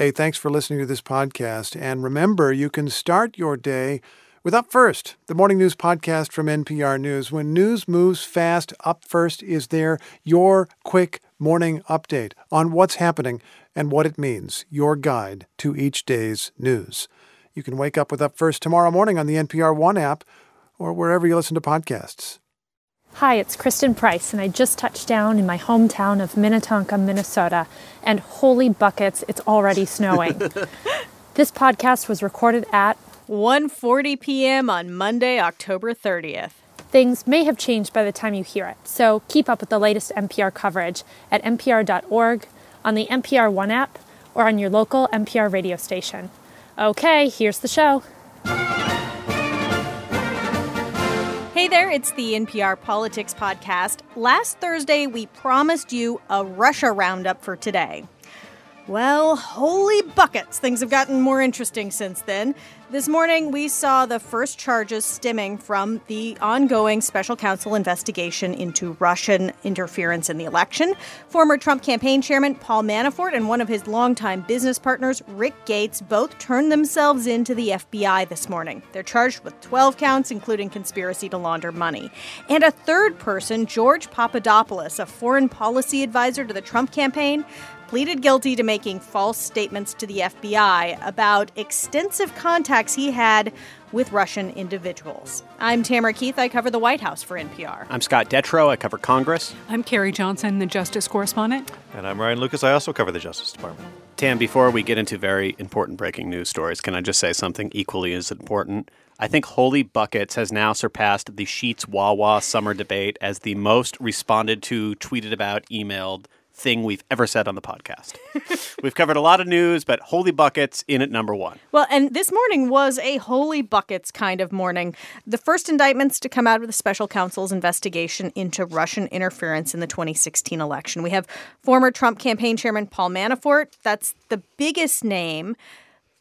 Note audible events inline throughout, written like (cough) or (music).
Hey, thanks for listening to this podcast. And remember, you can start your day with Up First, the morning news podcast from NPR News. When news moves fast, Up First is there, your quick morning update on what's happening and what it means, your guide to each day's news. You can wake up with Up First tomorrow morning on the NPR One app or wherever you listen to podcasts. Hi, it's Kristen Price, and I just touched down in my hometown of Minnetonka, Minnesota, and holy buckets, it's already snowing. (laughs) this podcast was recorded at 1:40 p.m. on Monday, October 30th. Things may have changed by the time you hear it, so keep up with the latest NPR coverage at npr.org, on the NPR One app, or on your local NPR radio station. Okay, here's the show. There, it's the NPR Politics Podcast. Last Thursday, we promised you a Russia roundup for today. Well, holy buckets, things have gotten more interesting since then. This morning, we saw the first charges stemming from the ongoing special counsel investigation into Russian interference in the election. Former Trump campaign chairman Paul Manafort and one of his longtime business partners, Rick Gates, both turned themselves in to the FBI this morning. They're charged with 12 counts, including conspiracy to launder money. And a third person, George Papadopoulos, a foreign policy advisor to the Trump campaign, pleaded guilty to making false statements to the FBI about extensive contacts he had with Russian individuals. I'm Tamara Keith. I cover the White House for NPR. I'm Scott Detrow. I cover Congress. I'm Carrie Johnson, the Justice Correspondent. And I'm Ryan Lucas. I also cover the Justice Department. Tam, before we get into very important breaking news stories, can I just say something equally as important? I think Holy Buckets has now surpassed the Sheetz Wawa summer debate as the most responded to, tweeted about, emailed thing we've ever said on the podcast. (laughs) we've covered a lot of news, but Holy Buckets in at number one. Well, and this morning was a Holy Buckets kind of morning. The first indictments to come out of the special counsel's investigation into Russian interference in the 2016 election. We have former Trump campaign chairman Paul Manafort. That's the biggest name,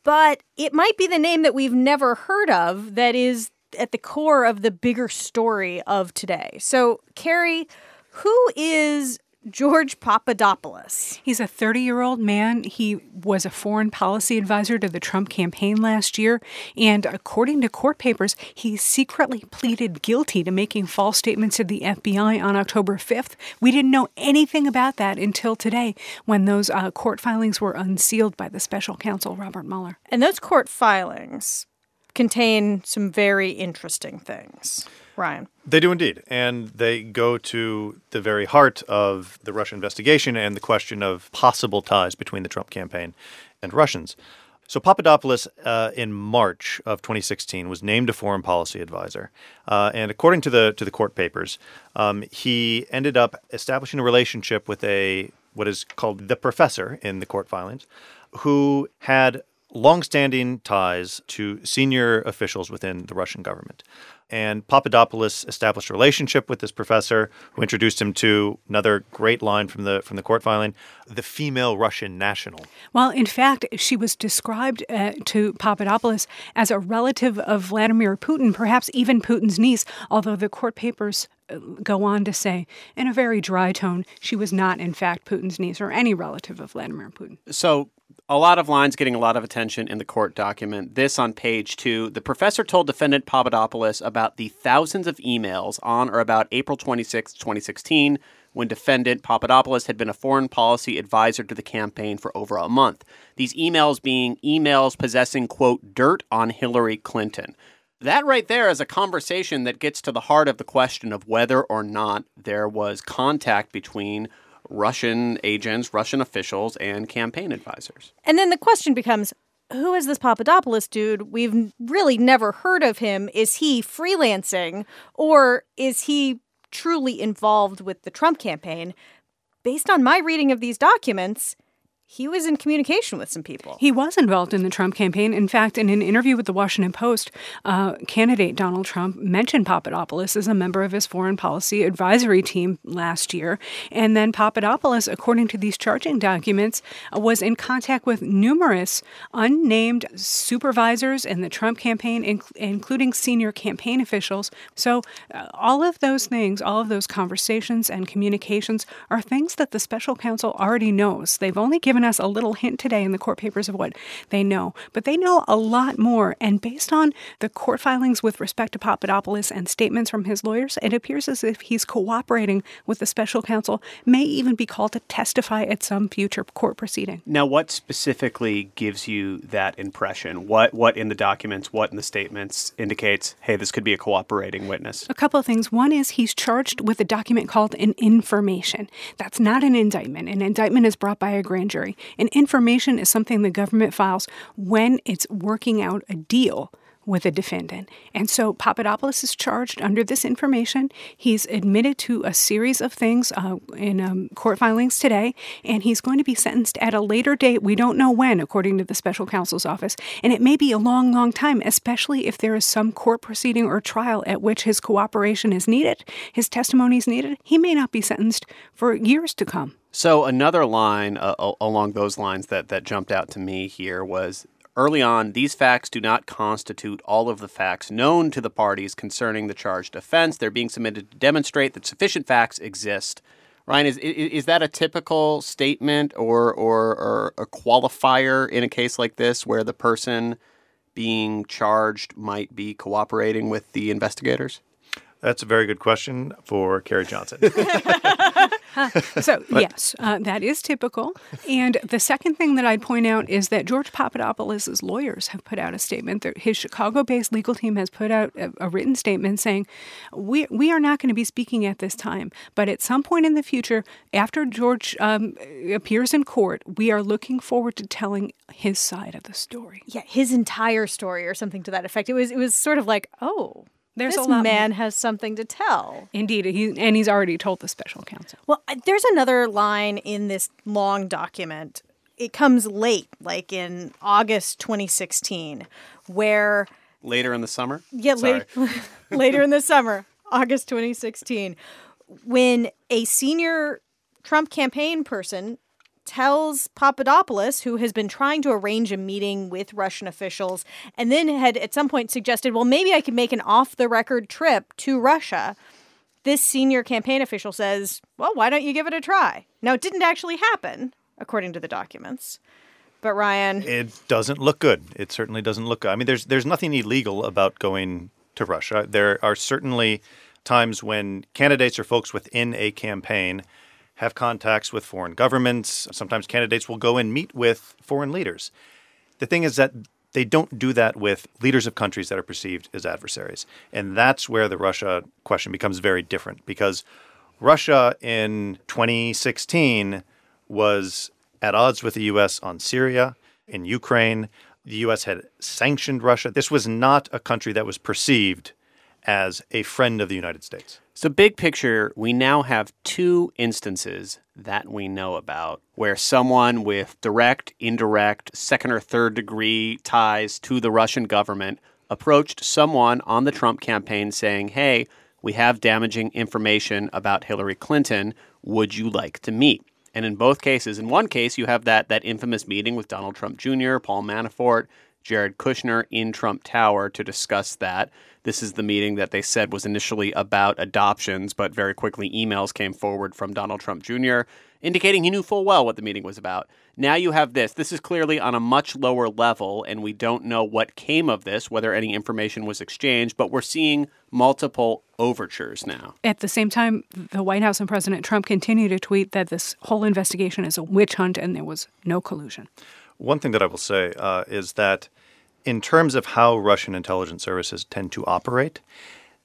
but it might be the name that we've never heard of that is at the core of the bigger story of today. So, Carrie, who is George Papadopoulos. He's a 30 year old man. He was a foreign policy advisor to the Trump campaign last year. And according to court papers, he secretly pleaded guilty to making false statements to the FBI on October 5th. We didn't know anything about that until today when those uh, court filings were unsealed by the special counsel, Robert Mueller. And those court filings contain some very interesting things. Ryan. They do indeed. And they go to the very heart of the Russia investigation and the question of possible ties between the Trump campaign and Russians. So Papadopoulos, uh, in March of 2016, was named a foreign policy advisor, uh, and according to the to the court papers, um, he ended up establishing a relationship with a what is called the professor in the court filings, who had longstanding ties to senior officials within the Russian government. And Papadopoulos established a relationship with this professor who introduced him to another great line from the from the court filing, the female Russian national. Well, in fact, she was described uh, to Papadopoulos as a relative of Vladimir Putin, perhaps even Putin's niece, although the court papers uh, go on to say, in a very dry tone, she was not, in fact, Putin's niece or any relative of Vladimir Putin. So, a lot of lines getting a lot of attention in the court document. This on page two. The professor told defendant Papadopoulos about the thousands of emails on or about April 26, 2016, when defendant Papadopoulos had been a foreign policy advisor to the campaign for over a month. These emails being emails possessing, quote, dirt on Hillary Clinton. That right there is a conversation that gets to the heart of the question of whether or not there was contact between Russian agents, Russian officials, and campaign advisors. And then the question becomes who is this Papadopoulos dude? We've really never heard of him. Is he freelancing or is he truly involved with the Trump campaign? Based on my reading of these documents, he was in communication with some people. He was involved in the Trump campaign. In fact, in an interview with the Washington Post, uh, candidate Donald Trump mentioned Papadopoulos as a member of his foreign policy advisory team last year. And then Papadopoulos, according to these charging documents, uh, was in contact with numerous unnamed supervisors in the Trump campaign, inc- including senior campaign officials. So, uh, all of those things, all of those conversations and communications are things that the special counsel already knows. They've only given given us a little hint today in the court papers of what they know, but they know a lot more. And based on the court filings with respect to Papadopoulos and statements from his lawyers, it appears as if he's cooperating with the special counsel, may even be called to testify at some future court proceeding. Now, what specifically gives you that impression? What what in the documents, what in the statements indicates, hey, this could be a cooperating witness? A couple of things. One is he's charged with a document called an information. That's not an indictment. An indictment is brought by a grand jury. An information is something the government files when it's working out a deal with a defendant. And so Papadopoulos is charged under this information. He's admitted to a series of things uh, in um, court filings today, and he's going to be sentenced at a later date. We don't know when, according to the special counsel's office. And it may be a long, long time, especially if there is some court proceeding or trial at which his cooperation is needed, his testimony is needed. He may not be sentenced for years to come. So another line uh, along those lines that that jumped out to me here was Early on, these facts do not constitute all of the facts known to the parties concerning the charged offense. They're being submitted to demonstrate that sufficient facts exist. Ryan, is, is that a typical statement or, or, or a qualifier in a case like this where the person being charged might be cooperating with the investigators? That's a very good question for Carrie Johnson. (laughs) (laughs) so, yes, uh, that is typical. And the second thing that I'd point out is that George Papadopoulos' lawyers have put out a statement. That his Chicago based legal team has put out a, a written statement saying, we, we are not going to be speaking at this time, but at some point in the future, after George um, appears in court, we are looking forward to telling his side of the story. Yeah, his entire story or something to that effect. It was, it was sort of like, oh, there's this man more. has something to tell. Indeed, he, and he's already told the special counsel. Well, there's another line in this long document. It comes late, like in August 2016, where later in the summer. Yeah, late, (laughs) later in the summer, August 2016, when a senior Trump campaign person tells Papadopoulos, who has been trying to arrange a meeting with Russian officials, and then had at some point suggested, well, maybe I could make an off the record trip to Russia. This senior campaign official says, well, why don't you give it a try? Now, it didn't actually happen, according to the documents. But Ryan, it doesn't look good. It certainly doesn't look good. I mean, there's there's nothing illegal about going to Russia. There are certainly times when candidates or folks within a campaign have contacts with foreign governments. Sometimes candidates will go and meet with foreign leaders. The thing is that they don't do that with leaders of countries that are perceived as adversaries. And that's where the Russia question becomes very different because Russia in 2016 was at odds with the US on Syria, in Ukraine. The US had sanctioned Russia. This was not a country that was perceived as a friend of the United States. So, big picture, we now have two instances that we know about where someone with direct, indirect, second or third degree ties to the Russian government approached someone on the Trump campaign saying, Hey, we have damaging information about Hillary Clinton. Would you like to meet? And in both cases, in one case, you have that, that infamous meeting with Donald Trump Jr., Paul Manafort, Jared Kushner in Trump Tower to discuss that. This is the meeting that they said was initially about adoptions, but very quickly emails came forward from Donald Trump Jr. indicating he knew full well what the meeting was about. Now you have this. This is clearly on a much lower level, and we don't know what came of this, whether any information was exchanged, but we're seeing multiple overtures now. At the same time, the White House and President Trump continue to tweet that this whole investigation is a witch hunt and there was no collusion. One thing that I will say uh, is that in terms of how Russian intelligence services tend to operate,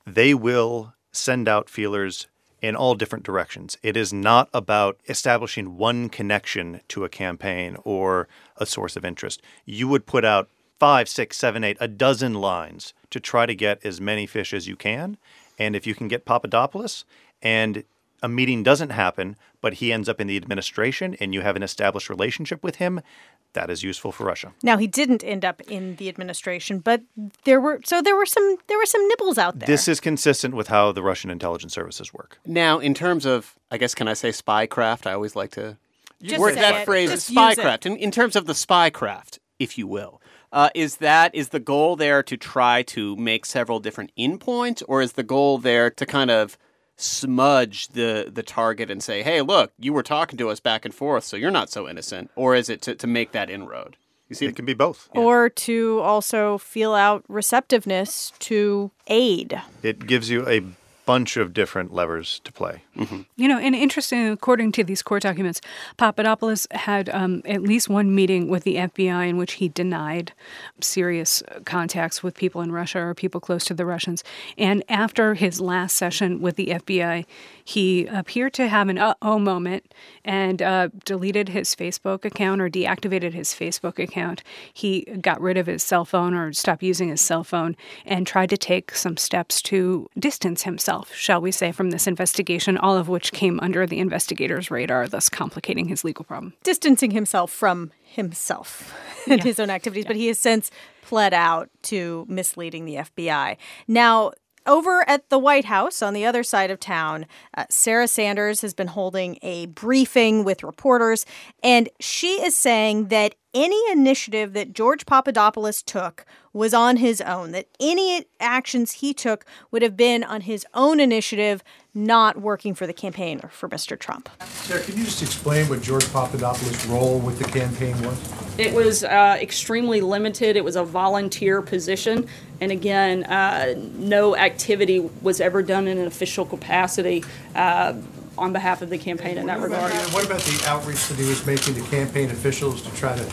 they will send out feelers in all different directions. It is not about establishing one connection to a campaign or a source of interest. You would put out five, six, seven, eight, a dozen lines to try to get as many fish as you can. And if you can get Papadopoulos and a meeting doesn't happen, but he ends up in the administration and you have an established relationship with him, that is useful for Russia. Now he didn't end up in the administration, but there were so there were some there were some nibbles out there. This is consistent with how the Russian intelligence services work. Now, in terms of, I guess, can I say spycraft? I always like to Just work that it. phrase, Just spycraft. In, in terms of the spycraft, if you will, uh, is that is the goal there to try to make several different endpoints, or is the goal there to kind of smudge the the target and say, "Hey, look, you were talking to us back and forth, so you're not so innocent," or is it to, to make that inroad? You see, it can be both. Or to also feel out receptiveness to aid. It gives you a bunch of different levers to play. Mm-hmm. You know, and interesting, according to these court documents, Papadopoulos had um, at least one meeting with the FBI in which he denied serious contacts with people in Russia or people close to the Russians. And after his last session with the FBI, he appeared to have an uh oh moment and uh, deleted his Facebook account or deactivated his Facebook account. He got rid of his cell phone or stopped using his cell phone and tried to take some steps to distance himself, shall we say, from this investigation, all of which came under the investigator's radar, thus complicating his legal problem. Distancing himself from himself (laughs) and yeah. his own activities, yeah. but he has since pled out to misleading the FBI. Now, over at the White House on the other side of town, uh, Sarah Sanders has been holding a briefing with reporters, and she is saying that any initiative that George Papadopoulos took was on his own, that any actions he took would have been on his own initiative, not working for the campaign or for Mr. Trump. Sarah, can you just explain what George Papadopoulos' role with the campaign was? It was uh, extremely limited. It was a volunteer position. And again, uh, no activity was ever done in an official capacity. Uh, on behalf of the campaign in that regard. what about the outreach that he was making to campaign officials to try to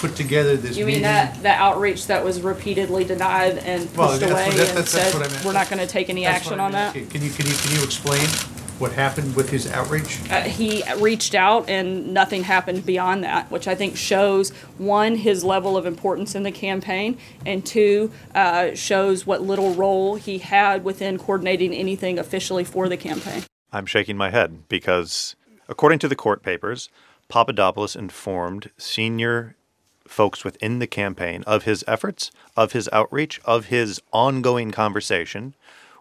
put together this You meeting? mean that, that outreach that was repeatedly denied and Well, pushed that's away what- that- and that's- that's what I said, meant. we're not gonna take any That's what action on that? Can you, can you, can you explain what happened with his outreach? Uh, he reached out and nothing happened beyond that, which I think shows one, his level of importance in the campaign, and two, uh, shows what little role he had within coordinating anything officially for the campaign. I'm shaking my head because, according to the court papers, Papadopoulos informed senior folks within the campaign of his efforts, of his outreach, of his ongoing conversation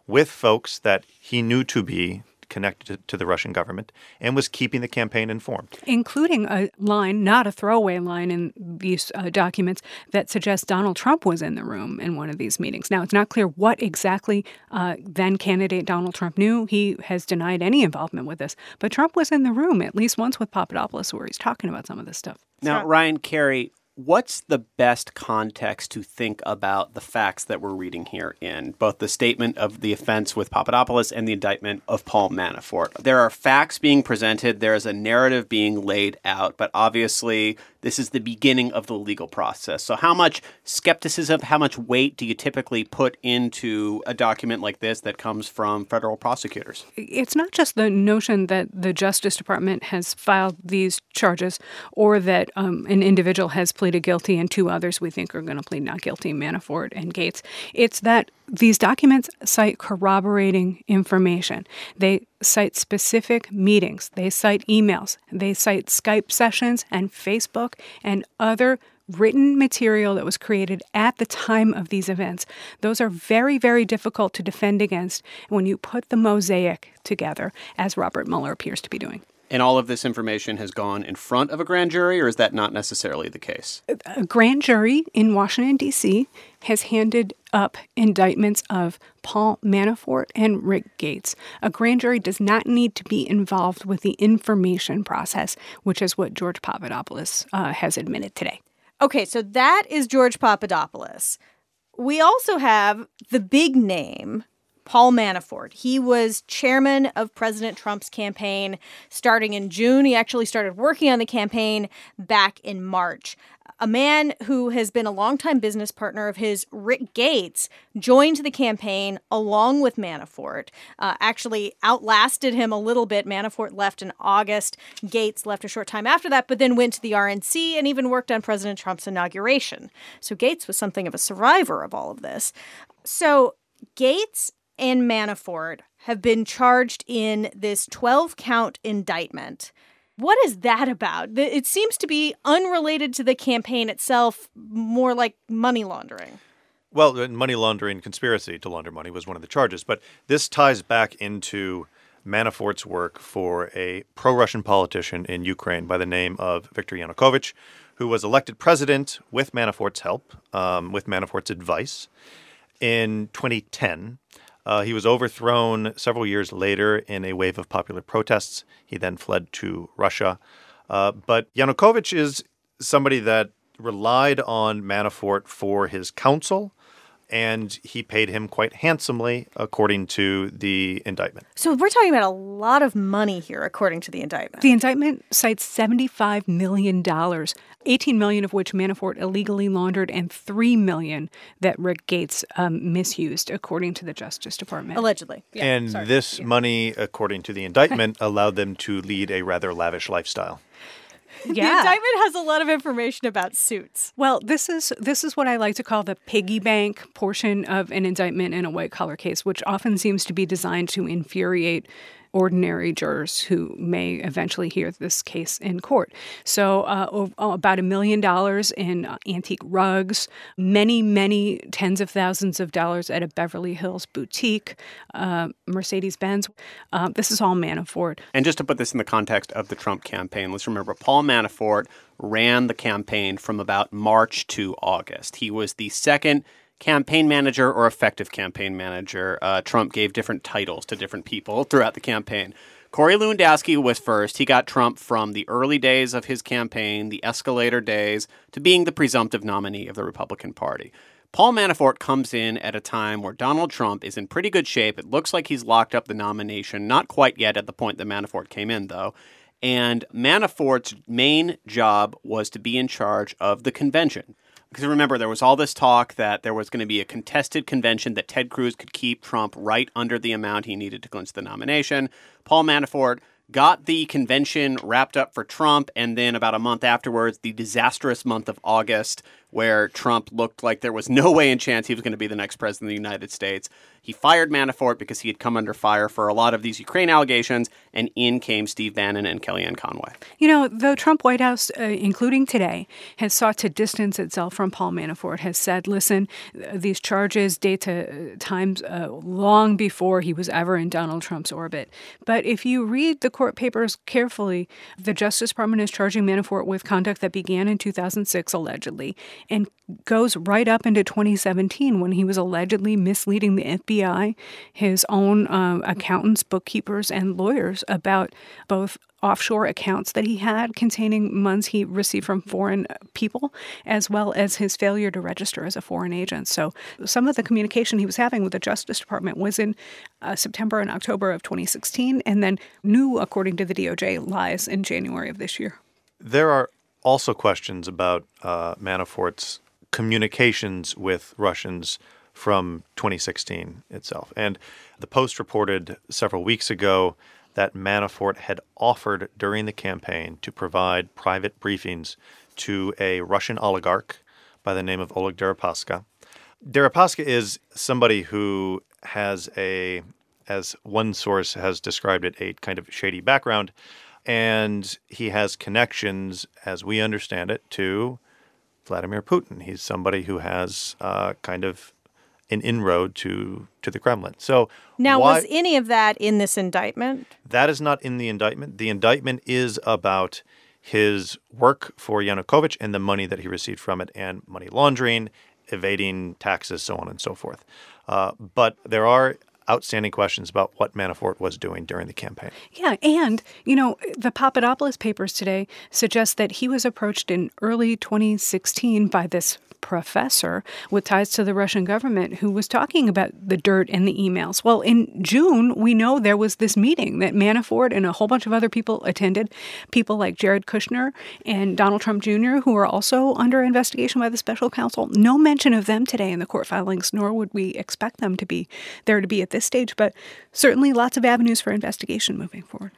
with folks that he knew to be connected to the Russian government and was keeping the campaign informed. Including a line, not a throwaway line in these uh, documents, that suggests Donald Trump was in the room in one of these meetings. Now, it's not clear what exactly uh, then candidate Donald Trump knew. He has denied any involvement with this. But Trump was in the room at least once with Papadopoulos where he's talking about some of this stuff. Now, Ryan Carrie, what's the best context to think about the facts that we're reading here in both the statement of the offense with Papadopoulos and the indictment of Paul Manafort? There are facts being presented, there is a narrative being laid out, but obviously this is the beginning of the legal process. So, how much skepticism, how much weight do you typically put into a document like this that comes from federal prosecutors? It's not just the notion that the Justice Department has filed these charges or that um, an individual has pleaded guilty and two others we think are going to plead not guilty, Manafort and Gates. It's that these documents cite corroborating information. They cite specific meetings, they cite emails, they cite Skype sessions and Facebook and other written material that was created at the time of these events. Those are very, very difficult to defend against when you put the mosaic together, as Robert Mueller appears to be doing. And all of this information has gone in front of a grand jury, or is that not necessarily the case? A grand jury in Washington, D.C. has handed up indictments of Paul Manafort and Rick Gates. A grand jury does not need to be involved with the information process, which is what George Papadopoulos uh, has admitted today. Okay, so that is George Papadopoulos. We also have the big name Paul Manafort. He was chairman of President Trump's campaign starting in June. He actually started working on the campaign back in March. A man who has been a longtime business partner of his, Rick Gates, joined the campaign along with Manafort. Uh, actually, outlasted him a little bit. Manafort left in August. Gates left a short time after that, but then went to the RNC and even worked on President Trump's inauguration. So Gates was something of a survivor of all of this. So Gates and Manafort have been charged in this 12 count indictment. What is that about? It seems to be unrelated to the campaign itself, more like money laundering. Well, uh, money laundering conspiracy to launder money was one of the charges, but this ties back into Manafort's work for a pro Russian politician in Ukraine by the name of Viktor Yanukovych, who was elected president with Manafort's help, um, with Manafort's advice in 2010. Uh, he was overthrown several years later in a wave of popular protests. He then fled to Russia. Uh, but Yanukovych is somebody that relied on Manafort for his counsel and he paid him quite handsomely, according to the indictment. So we're talking about a lot of money here, according to the indictment. The indictment cites $75 million, 18 million of which Manafort illegally laundered, and 3 million that Rick Gates um, misused, according to the Justice Department. Allegedly. and this money, according to the indictment, (laughs) allowed them to lead a rather lavish lifestyle. (laughs) The indictment has a lot of information about suits. Well, this is this is what I like to call the piggy bank portion of an indictment in a white collar case, which often seems to be designed to infuriate ordinary jurors who may eventually hear this case in court. So, uh, about a million dollars in uh, antique rugs, many, many tens of thousands of dollars at a Beverly Hills boutique, uh, Mercedes Benz. Uh, this is all Manafort. And just to put this in the context of the Trump campaign, let's remember Paul Manafort ran the campaign from about March to August. He was the second campaign manager or effective campaign manager. Uh, Trump gave different titles to different people throughout the campaign. Corey Lewandowski was first. He got Trump from the early days of his campaign, the escalator days, to being the presumptive nominee of the Republican Party. Paul Manafort comes in at a time where Donald Trump is in pretty good shape. It looks like he's locked up the nomination, not quite yet at the point that Manafort came in, though. And Manafort's main job was to be in charge of the convention. Because remember, there was all this talk that there was going to be a contested convention that Ted Cruz could keep Trump right under the amount he needed to clinch the nomination. Paul Manafort got the convention wrapped up for Trump, and then about a month afterwards, the disastrous month of August, where Trump looked like there was no way in chance he was going to be the next president of the United States. He fired Manafort because he had come under fire for a lot of these Ukraine allegations, and in came Steve Bannon and Kellyanne Conway. You know, the Trump White House, uh, including today, has sought to distance itself from Paul Manafort, has said, listen, these charges date to uh, times uh, long before he was ever in Donald Trump's orbit. But if you read the court papers carefully, the Justice Department is charging Manafort with conduct that began in 2006, allegedly, and goes right up into 2017 when he was allegedly misleading the FBI, his own uh, accountants, bookkeepers, and lawyers about both offshore accounts that he had containing funds he received from foreign people, as well as his failure to register as a foreign agent. So some of the communication he was having with the Justice Department was in uh, September and October of 2016, and then new, according to the DOJ, lies in January of this year. There are also questions about uh, Manafort's communications with Russians from 2016 itself. And the Post reported several weeks ago that Manafort had offered during the campaign to provide private briefings to a Russian oligarch by the name of Oleg Deripaska. Deripaska is somebody who has a, as one source has described it, a kind of shady background. And he has connections, as we understand it, to Vladimir Putin. He's somebody who has uh, kind of an inroad to to the Kremlin. So Now, why- was any of that in this indictment? that is not in the indictment. The indictment is about his work for Yanukovych and the money that he received from it, and money laundering, evading taxes, so on and so forth. Uh, but there are outstanding questions about what Manafort was doing during the campaign. Yeah, and you know, the Papadopoulos papers today suggest that he was approached in early 2016 by this professor with ties to the Russian government who was talking about the dirt and the emails. Well, in June, we know there was this meeting that Manafort and a whole bunch of other people attended, people like Jared Kushner and Donald Trump Jr., who are also under investigation by the special counsel. No mention of them today in the court filings, nor would we expect them to be there to be at this stage, but certainly lots of avenues for investigation moving forward.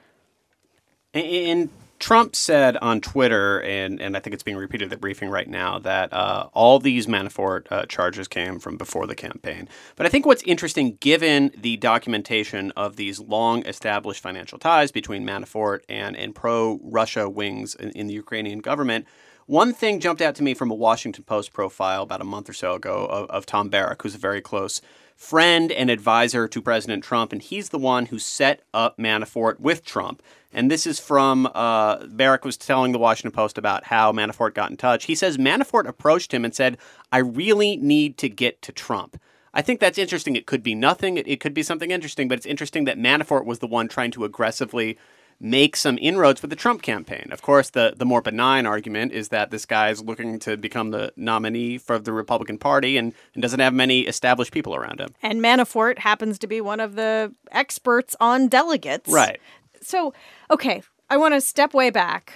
And Trump said on Twitter, and, and I think it's being repeated at the briefing right now, that uh, all these Manafort uh, charges came from before the campaign. But I think what's interesting, given the documentation of these long established financial ties between Manafort and, and pro Russia wings in, in the Ukrainian government, one thing jumped out to me from a Washington Post profile about a month or so ago of, of Tom Barrack, who's a very close friend and advisor to President Trump, and he's the one who set up Manafort with Trump. And this is from uh, Barrack was telling the Washington Post about how Manafort got in touch. He says Manafort approached him and said, I really need to get to Trump. I think that's interesting. It could be nothing. It, it could be something interesting, but it's interesting that Manafort was the one trying to aggressively make some inroads with the Trump campaign. Of course, the, the more benign argument is that this guy is looking to become the nominee for the Republican Party and, and doesn't have many established people around him. And Manafort happens to be one of the experts on delegates. Right. So, okay, I want to step way back.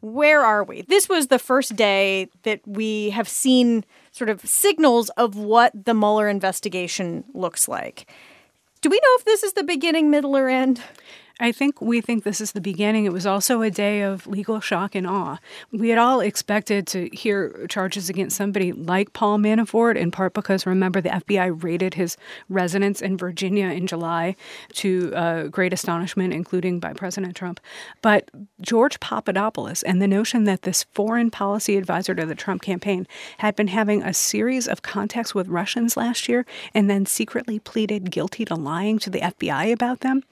Where are we? This was the first day that we have seen sort of signals of what the Mueller investigation looks like. Do we know if this is the beginning, middle, or end? I think we think this is the beginning. It was also a day of legal shock and awe. We had all expected to hear charges against somebody like Paul Manafort, in part because remember the FBI raided his residence in Virginia in July to uh, great astonishment, including by President Trump. But George Papadopoulos and the notion that this foreign policy advisor to the Trump campaign had been having a series of contacts with Russians last year and then secretly pleaded guilty to lying to the FBI about them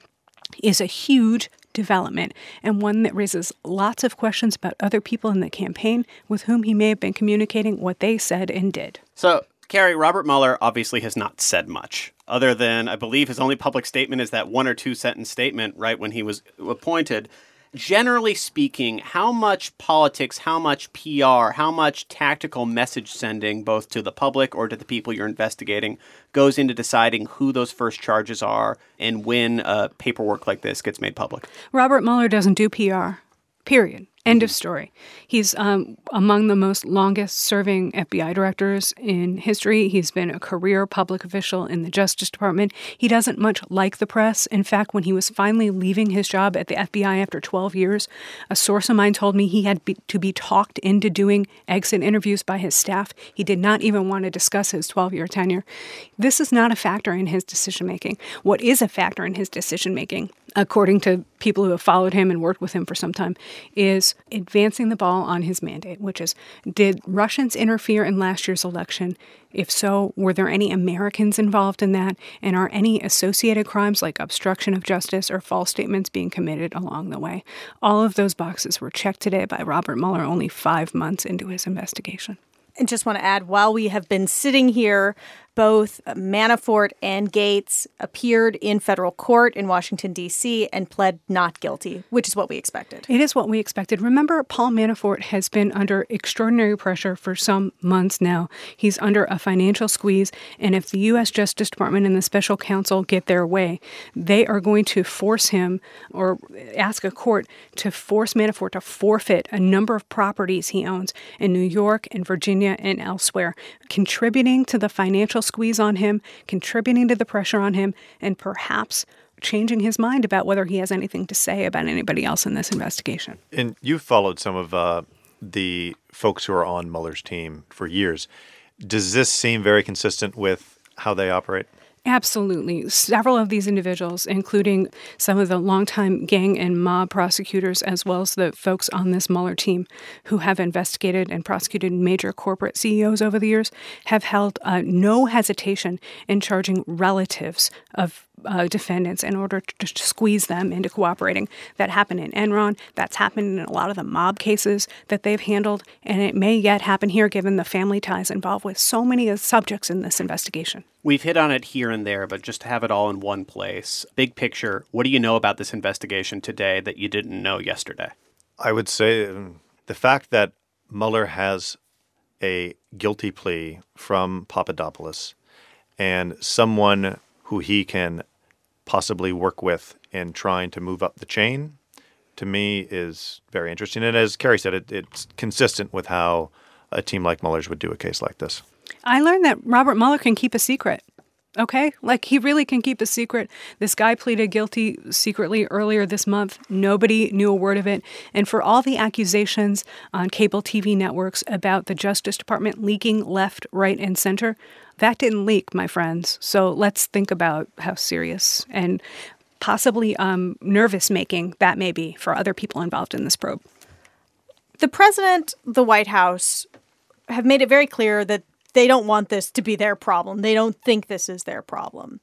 is a huge development and one that raises lots of questions about other people in the campaign with whom he may have been communicating what they said and did. So, Carrie, Robert Mueller obviously has not said much, other than I believe his only public statement is that one or two sentence statement right when he was appointed generally speaking, how much politics, how much PR, how much tactical message sending, both to the public or to the people you're investigating, goes into deciding who those first charges are and when paperwork like this gets made public? Robert Mueller doesn't do PR, period. End of story. He's um, among the most longest serving FBI directors in history. He's been a career public official in the Justice Department. He doesn't much like the press. In fact, when he was finally leaving his job at the FBI after 12 years, a source of mine told me he had be, to be talked into doing exit interviews by his staff. He did not even want to discuss his 12 year tenure. This is not a factor in his decision making. What is a factor in his decision making according to people who have followed him and worked with him for some time, is advancing the ball on his mandate, which is did Russians interfere in last year's election? If so, were there any Americans involved in that? And are any associated crimes like obstruction of justice or false statements being committed along the way? All of those boxes were checked today by Robert Mueller only five months into his investigation. And just want to add while we have been sitting here both Manafort and Gates appeared in federal court in Washington, D.C., and pled not guilty, which is what we expected. It is what we expected. Remember, Paul Manafort has been under extraordinary pressure for some months now. He's under a financial squeeze, and if the U.S. Justice Department and the special counsel get their way, they are going to force him or ask a court to force Manafort to forfeit a number of properties he owns in New York and Virginia and elsewhere, contributing to the financial squeeze on him, contributing to the pressure on him, and perhaps changing his mind about whether he has anything to say about anybody else in this investigation. And you've followed some of uh, the folks who are on Mueller's team for years. Does this seem very consistent with how they operate? Absolutely. Several of these individuals, including some of the longtime gang and mob prosecutors, as well as the folks on this Mueller team who have investigated and prosecuted major corporate CEOs over the years, have held uh, no hesitation in charging relatives of uh, defendants in order to, to squeeze them into cooperating. That happened in Enron. That's happened in a lot of the mob cases that they've handled, and it may yet happen here given the family ties involved with so many of the subjects in this investigation. We've hit on it here and there, but just to have it all in one place, big picture, what do you know about this investigation today that you didn't know yesterday? I would say um, the fact that Mueller has a guilty plea from Papadopoulos and someone who he can possibly work with in trying to move up the chain to me is very interesting. And as Carrie said, it, it's consistent with how a team like Mueller's would do a case like this. I learned that Robert Mueller can keep a secret. Okay? Like he really can keep a secret. This guy pleaded guilty secretly earlier this month. Nobody knew a word of it. And for all the accusations on cable TV networks about the Justice Department leaking left, right, and center, that didn't leak, my friends. So let's think about how serious and possibly um, nervous making that may be for other people involved in this probe. The president, the White House have made it very clear that they don't want this to be their problem. They don't think this is their problem.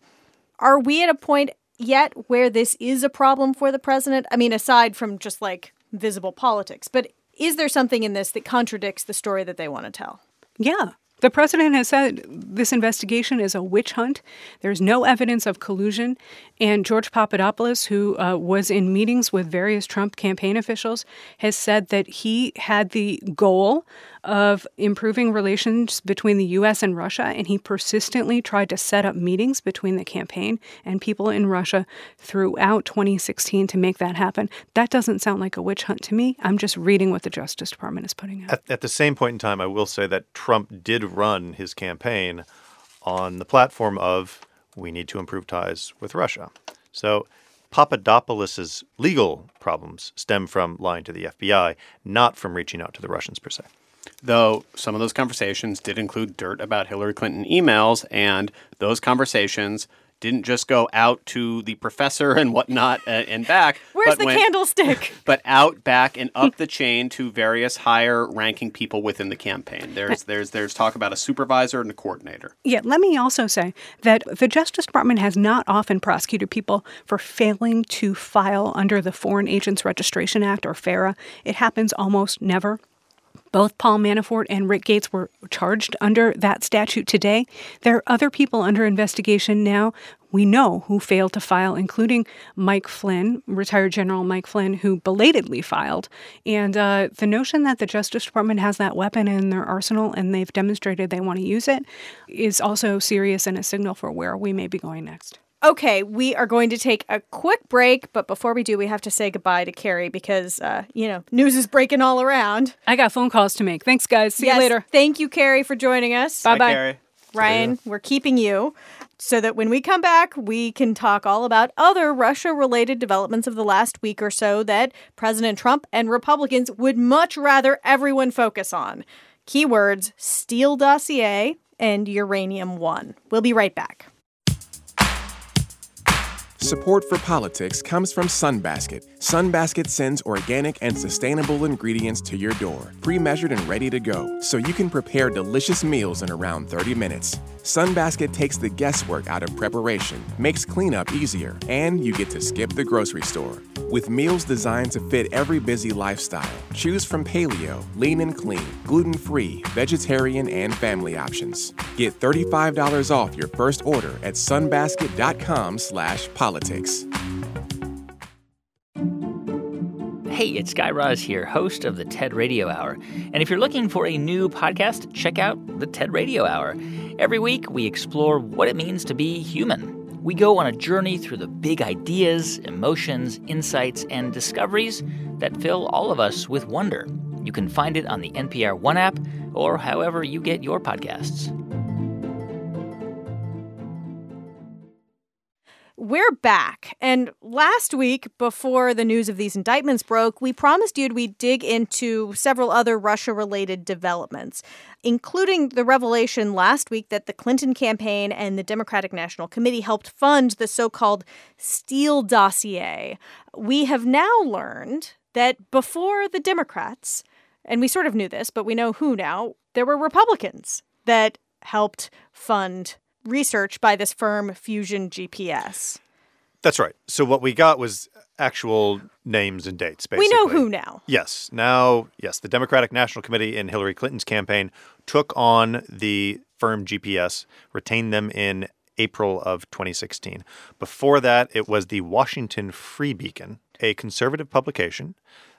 Are we at a point yet where this is a problem for the president? I mean, aside from just like visible politics, but is there something in this that contradicts the story that they want to tell? Yeah, The president has said this investigation is a witch hunt. There's no evidence of collusion. And George Papadopoulos, who uh, was in meetings with various Trump campaign officials, has said that he had the goal of improving relations between the U.S. and Russia, and he persistently tried to set up meetings between the campaign and people in Russia throughout 2016 to make that happen. That doesn't sound like a witch hunt to me. I'm just reading what the Justice Department is putting out. At, at the same point in time, I will say that Trump did run his campaign on the platform of we need to improve ties with Russia. So Papadopoulos' legal problems stem from lying to the FBI, not from reaching out to the Russians per se. Though some of those conversations did include dirt about Hillary Clinton emails, and those conversations didn't just go out to the professor and whatnot and, and back. (laughs) Where's but the went- candlestick? (laughs) But out, back, and up the chain to various higher-ranking people within the campaign. There's there's there's talk about a supervisor and a coordinator. Yeah, let me also say that the Justice Department has not often prosecuted people for failing to file under the Foreign Agents Registration Act or FARA. It happens almost never. Both Paul Manafort and Rick Gates were charged under that statute today. There are other people under investigation now. We know who failed to file, including Mike Flynn, retired General Mike Flynn, who belatedly filed. And uh, the notion that the Justice Department has that weapon in their arsenal and they've demonstrated they want to use it is also serious and a signal for where we may be going next. Okay, we are going to take a quick break, but before we do, we have to say goodbye to Carrie because, uh, you know, news is breaking all around. I got phone calls to make. Thanks, guys. See Yes, you later. Thank you, Carrie, for joining us. Bye bye. Carrie. Ryan, we're keeping you so that when we come back, we can talk all about other Russia related developments of the last week or so that President Trump and Republicans would much rather everyone focus on. Keywords Steele dossier and Uranium One. We'll be right back. Support for politics comes from Sunbasket. Sunbasket sends organic and sustainable ingredients to your door, pre measured and ready to go, so you can prepare delicious meals in around 30 minutes. Sunbasket takes the guesswork out of preparation, makes cleanup easier, and you get to skip the grocery store. With meals designed to fit every busy lifestyle, choose from paleo, lean and clean, gluten free, vegetarian, and family options. Get $35 off your first order at sunbasket.com/slash politics. Hey, it's Guy Raz here, host of the TED Radio Hour. And if you're looking for a new podcast, check out the TED Radio Hour. Every week, we explore what it means to be human. We go on a journey through the big ideas, emotions, insights, and discoveries that fill all of us with wonder. You can find it on the NPR One app or however you get your podcasts. We're back. And last week, before the news of these indictments broke, we promised you we'd dig into several other Russia related developments, including the revelation last week that the Clinton campaign and the Democratic National Committee helped fund the so called Steele dossier. We have now learned that before the Democrats, and we sort of knew this, but we know who now, there were Republicans that helped fund research by this firm Fusion GPS. That's right. So what we got was actual names and dates, basically. We know who now. Yes. Now, yes, the Democratic National Committee in Hillary Clinton's campaign took on the firm GPS, retained them in April of 2016. Before that, it was the Washington Free Beacon, a conservative publication,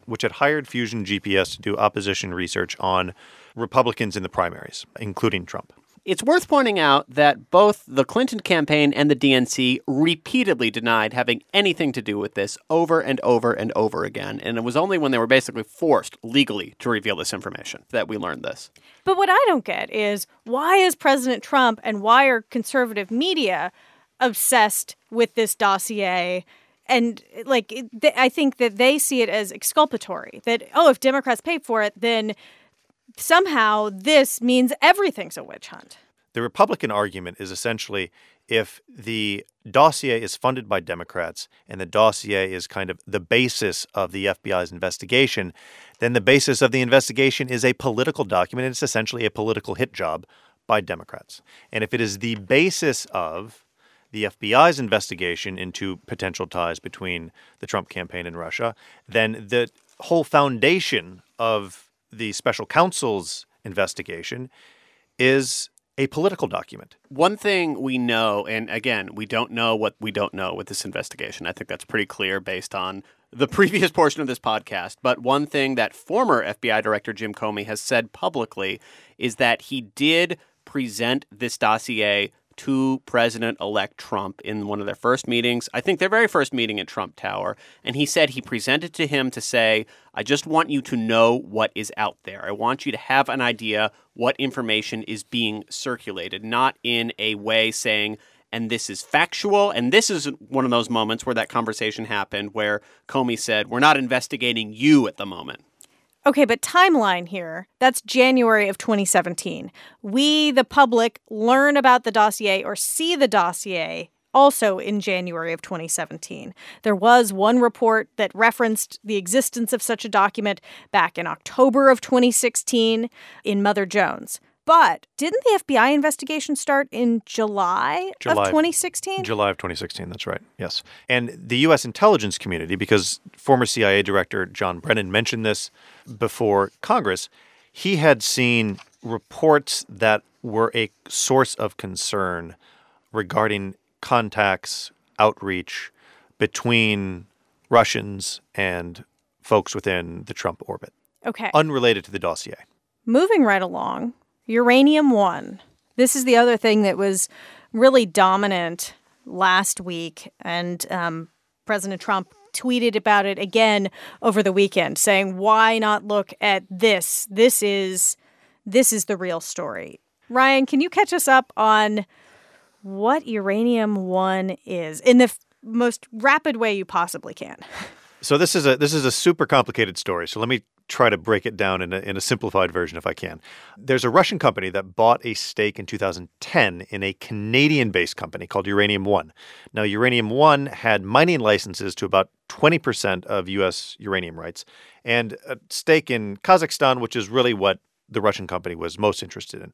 which had hired Fusion GPS to do opposition research on Republicans in the primaries, including Trump. It's worth pointing out that both the Clinton campaign and the DNC repeatedly denied having anything to do with this over and over and over again. And it was only when they were basically forced legally to reveal this information that we learned this. But what I don't get is why is President Trump and why are conservative media obsessed with this dossier? And like, I think that they see it as exculpatory. That oh, if Democrats pay for it, then somehow this means everything's a witch hunt. The Republican argument is essentially if the dossier is funded by Democrats and the dossier is kind of the basis of the FBI's investigation, then the basis of the investigation is a political document. It's essentially a political hit job by Democrats. And if it is the basis of the FBI's investigation into potential ties between the Trump campaign and Russia, then the whole foundation of the special counsel's investigation is a political document. One thing we know, and again, we don't know what we don't know with this investigation. I think that's pretty clear based on the (laughs) previous portion of this podcast. But one thing that former FBI Director Jim Comey has said publicly is that he did present this dossier to President elect Trump in one of their first meetings. I think their very first meeting at Trump Tower. And he said he presented to him to say, I just want you to know what is out there. I want you to have an idea what information is being circulated, not in a way saying, and this is factual. And this is one of those moments where that conversation happened where Comey said, We're not investigating you at the moment. Okay, but timeline here. That's January of 2017. We, the public, learn about the dossier or see the dossier also in January of 2017. There was one report that referenced the existence of such a document back in October of 2016 in Mother Jones. But didn't the FBI investigation start in July, July of 2016? July of 2016, that's right. Yes. And the U.S. intelligence community, because former CIA Director John Brennan mentioned this before Congress, he had seen reports that were a source of concern regarding contacts, outreach between Russians and folks within the Trump orbit. Okay. Unrelated to the dossier. Moving right along, Uranium One. This is the other thing that was really dominant last week, and um, President Trump tweeted about it again over the weekend, saying, "Why not look at this? This is this is the real story." Ryan, can you catch us up on what Uranium One is in the f- most rapid way you possibly can? So this is a this is a super complicated story. So let me try to break it down in a, in a simplified version if I can. There's a Russian company that bought a stake in 2010 in a Canadian based company called Uranium One. Now, Uranium One had mining licenses to about 20% of U.S. uranium rights and a stake in Kazakhstan, which is really what the Russian company was most interested in.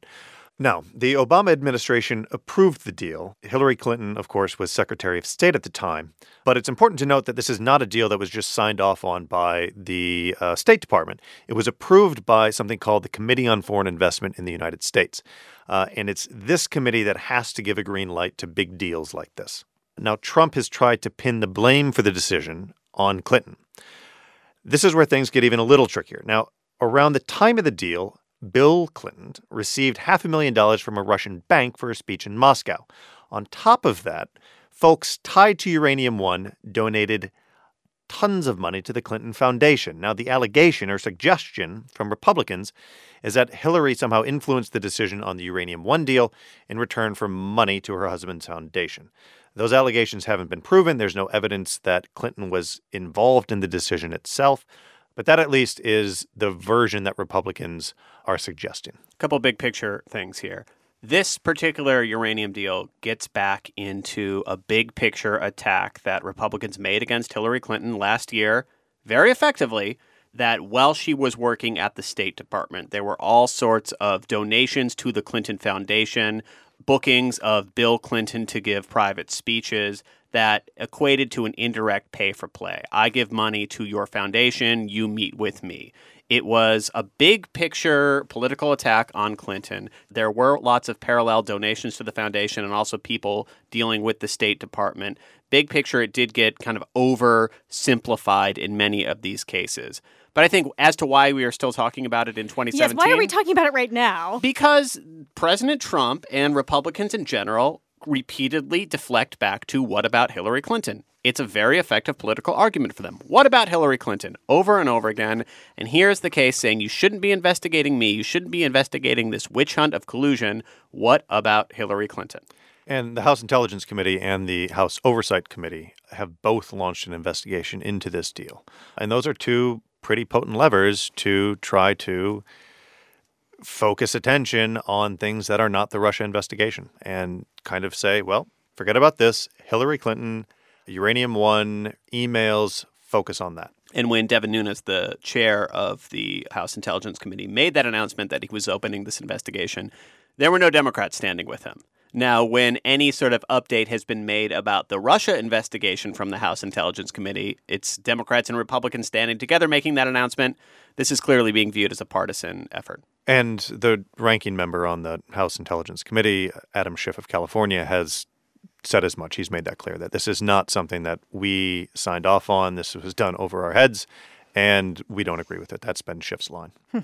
Now, the Obama administration approved the deal. Hillary Clinton, of course, was Secretary of State at the time. But it's important to note that this is not a deal that was just signed off on by the uh, State Department. It was approved by something called the Committee on Foreign Investment in the United States. Uh, and it's this committee that has to give a green light to big deals like this. Now, Trump has tried to pin the blame for the decision on Clinton. This is where things get even a little trickier. Now, around the time of the deal, Bill Clinton received half a million dollars from a Russian bank for a speech in Moscow. On top of that, folks tied to Uranium One donated tons of money to the Clinton Foundation. Now, the allegation or suggestion from Republicans is that Hillary somehow influenced the decision on the Uranium One deal in return for money to her husband's foundation. Those allegations haven't been proven. There's no evidence that Clinton was involved in the decision itself. But that at least is the version that Republicans are suggesting. A couple big picture things here. This particular uranium deal gets back into a big picture attack that Republicans made against Hillary Clinton last year very effectively. That while she was working at the State Department, there were all sorts of donations to the Clinton Foundation, bookings of Bill Clinton to give private speeches that equated to an indirect pay for play. I give money to your foundation, you meet with me. It was a big picture political attack on Clinton. There were lots of parallel donations to the foundation and also people dealing with the State Department. Big picture, it did get kind of oversimplified in many of these cases. But I think as to why we are still talking about it in 2017. Yes, why are we talking about it right now? Because President Trump and Republicans in general repeatedly deflect back to what about Hillary Clinton? It's a very effective political argument for them. What about Hillary Clinton? Over and over again. And here's the case saying you shouldn't be investigating me. You shouldn't be investigating this witch hunt of collusion. What about Hillary Clinton? And the House Intelligence Committee and the House Oversight Committee have both launched an investigation into this deal. And those are two pretty potent levers to try to focus attention on things that are not the Russia investigation and kind of say, well, forget about this. Hillary Clinton, Uranium One, emails, focus on that. And when Devin Nunes, the chair of the House Intelligence Committee, made that announcement that he was opening this investigation, there were no Democrats standing with him. Now, when any sort of update has been made about the Russia investigation from the House Intelligence Committee, it's Democrats and Republicans standing together making that announcement. This is clearly being viewed as a partisan effort. And the ranking member on the House Intelligence Committee, Adam Schiff of California, has said as much. He's made that clear that this is not something that we signed off on. This was done over our heads, and we don't agree with it. That's been Schiff's line. Hmm.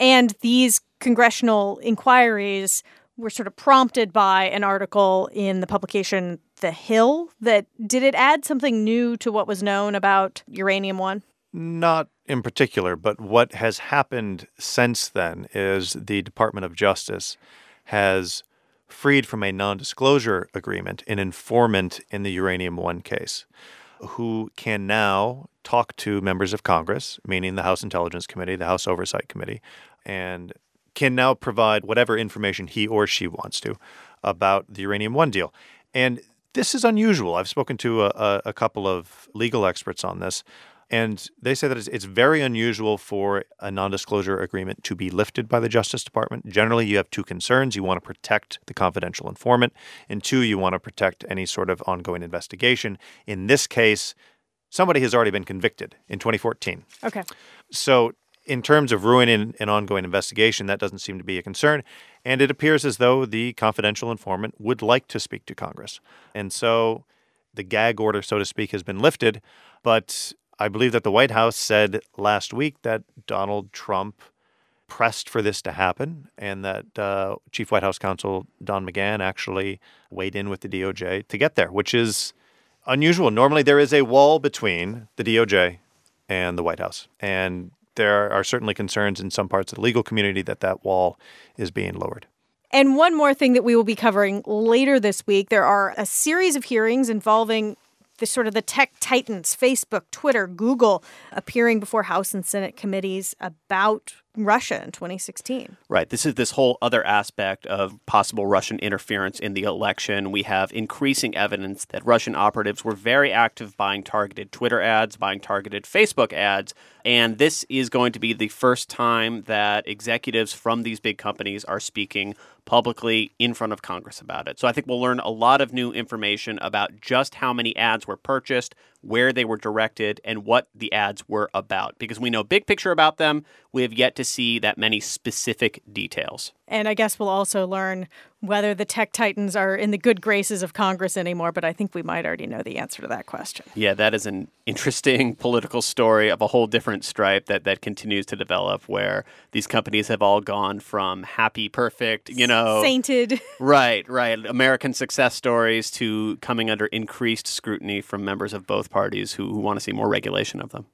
And these congressional inquiries were sort of prompted by an article in the publication The Hill that did it add something new to what was known about Uranium One? Not in particular, but what has happened since then is the Department of Justice has freed from a non disclosure agreement an informant in the Uranium One case who can now talk to members of Congress, meaning the House Intelligence Committee, the House Oversight Committee, and can now provide whatever information he or she wants to about the Uranium One deal. And this is unusual. I've spoken to a, a couple of legal experts on this. And they say that it's, it's very unusual for a non disclosure agreement to be lifted by the Justice Department. Generally, you have two concerns. You want to protect the confidential informant, and two, you want to protect any sort of ongoing investigation. In this case, somebody has already been convicted in 2014. Okay. So, in terms of ruining an ongoing investigation, that doesn't seem to be a concern. And it appears as though the confidential informant would like to speak to Congress. And so the gag order, so to speak, has been lifted. But I believe that the White House said last week that Donald Trump pressed for this to happen and that uh, Chief White House Counsel Don McGahn actually weighed in with the DOJ to get there, which is unusual. Normally, there is a wall between the DOJ and the White House. And there are certainly concerns in some parts of the legal community that that wall is being lowered. And one more thing that we will be covering later this week there are a series of hearings involving the sort of the tech titans Facebook, Twitter, Google appearing before House and Senate committees about Russia in 2016. Right. This is this whole other aspect of possible Russian interference in the election. We have increasing evidence that Russian operatives were very active buying targeted Twitter ads, buying targeted Facebook ads. And this is going to be the first time that executives from these big companies are speaking publicly in front of Congress about it. So I think we'll learn a lot of new information about just how many ads were purchased, where they were directed, and what the ads were about. Because we know big picture about them, we have yet to see that many specific details. And I guess we'll also learn whether the tech titans are in the good graces of Congress anymore, but I think we might already know the answer to that question. Yeah, that is an interesting (laughs) political story of a whole different stripe that, that continues to develop where these companies have all gone from happy, perfect, you know, sainted. (laughs) Right, right. American success stories to coming under increased scrutiny from members of both parties who, who want to see more regulation of them.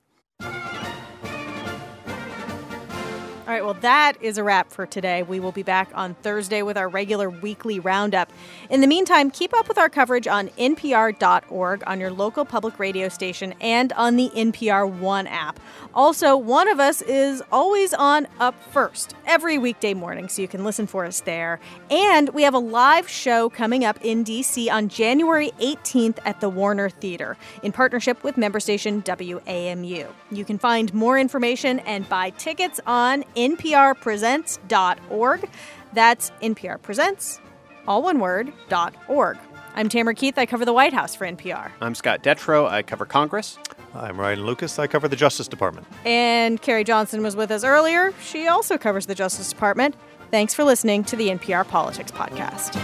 All right, well, that is a wrap for today. We will be back on Thursday with our regular weekly roundup. In the meantime, keep up with our coverage on npr.org, on your local public radio station, and on the NPR One app. Also, one of us is always on Up First every weekday morning, so you can listen for us there. And we have a live show coming up in DC on January 18th at the Warner Theater in partnership with member station WAMU. You can find more information and buy tickets on nprpresents.org. That's NPR Presents, all one word, dot .org. I'm Tamara Keith. I cover the White House for NPR. I'm Scott Detrow. I cover Congress. I'm Ryan Lucas. I cover the Justice Department. And Carrie Johnson was with us earlier. She also covers the Justice Department. Thanks for listening to the NPR Politics Podcast.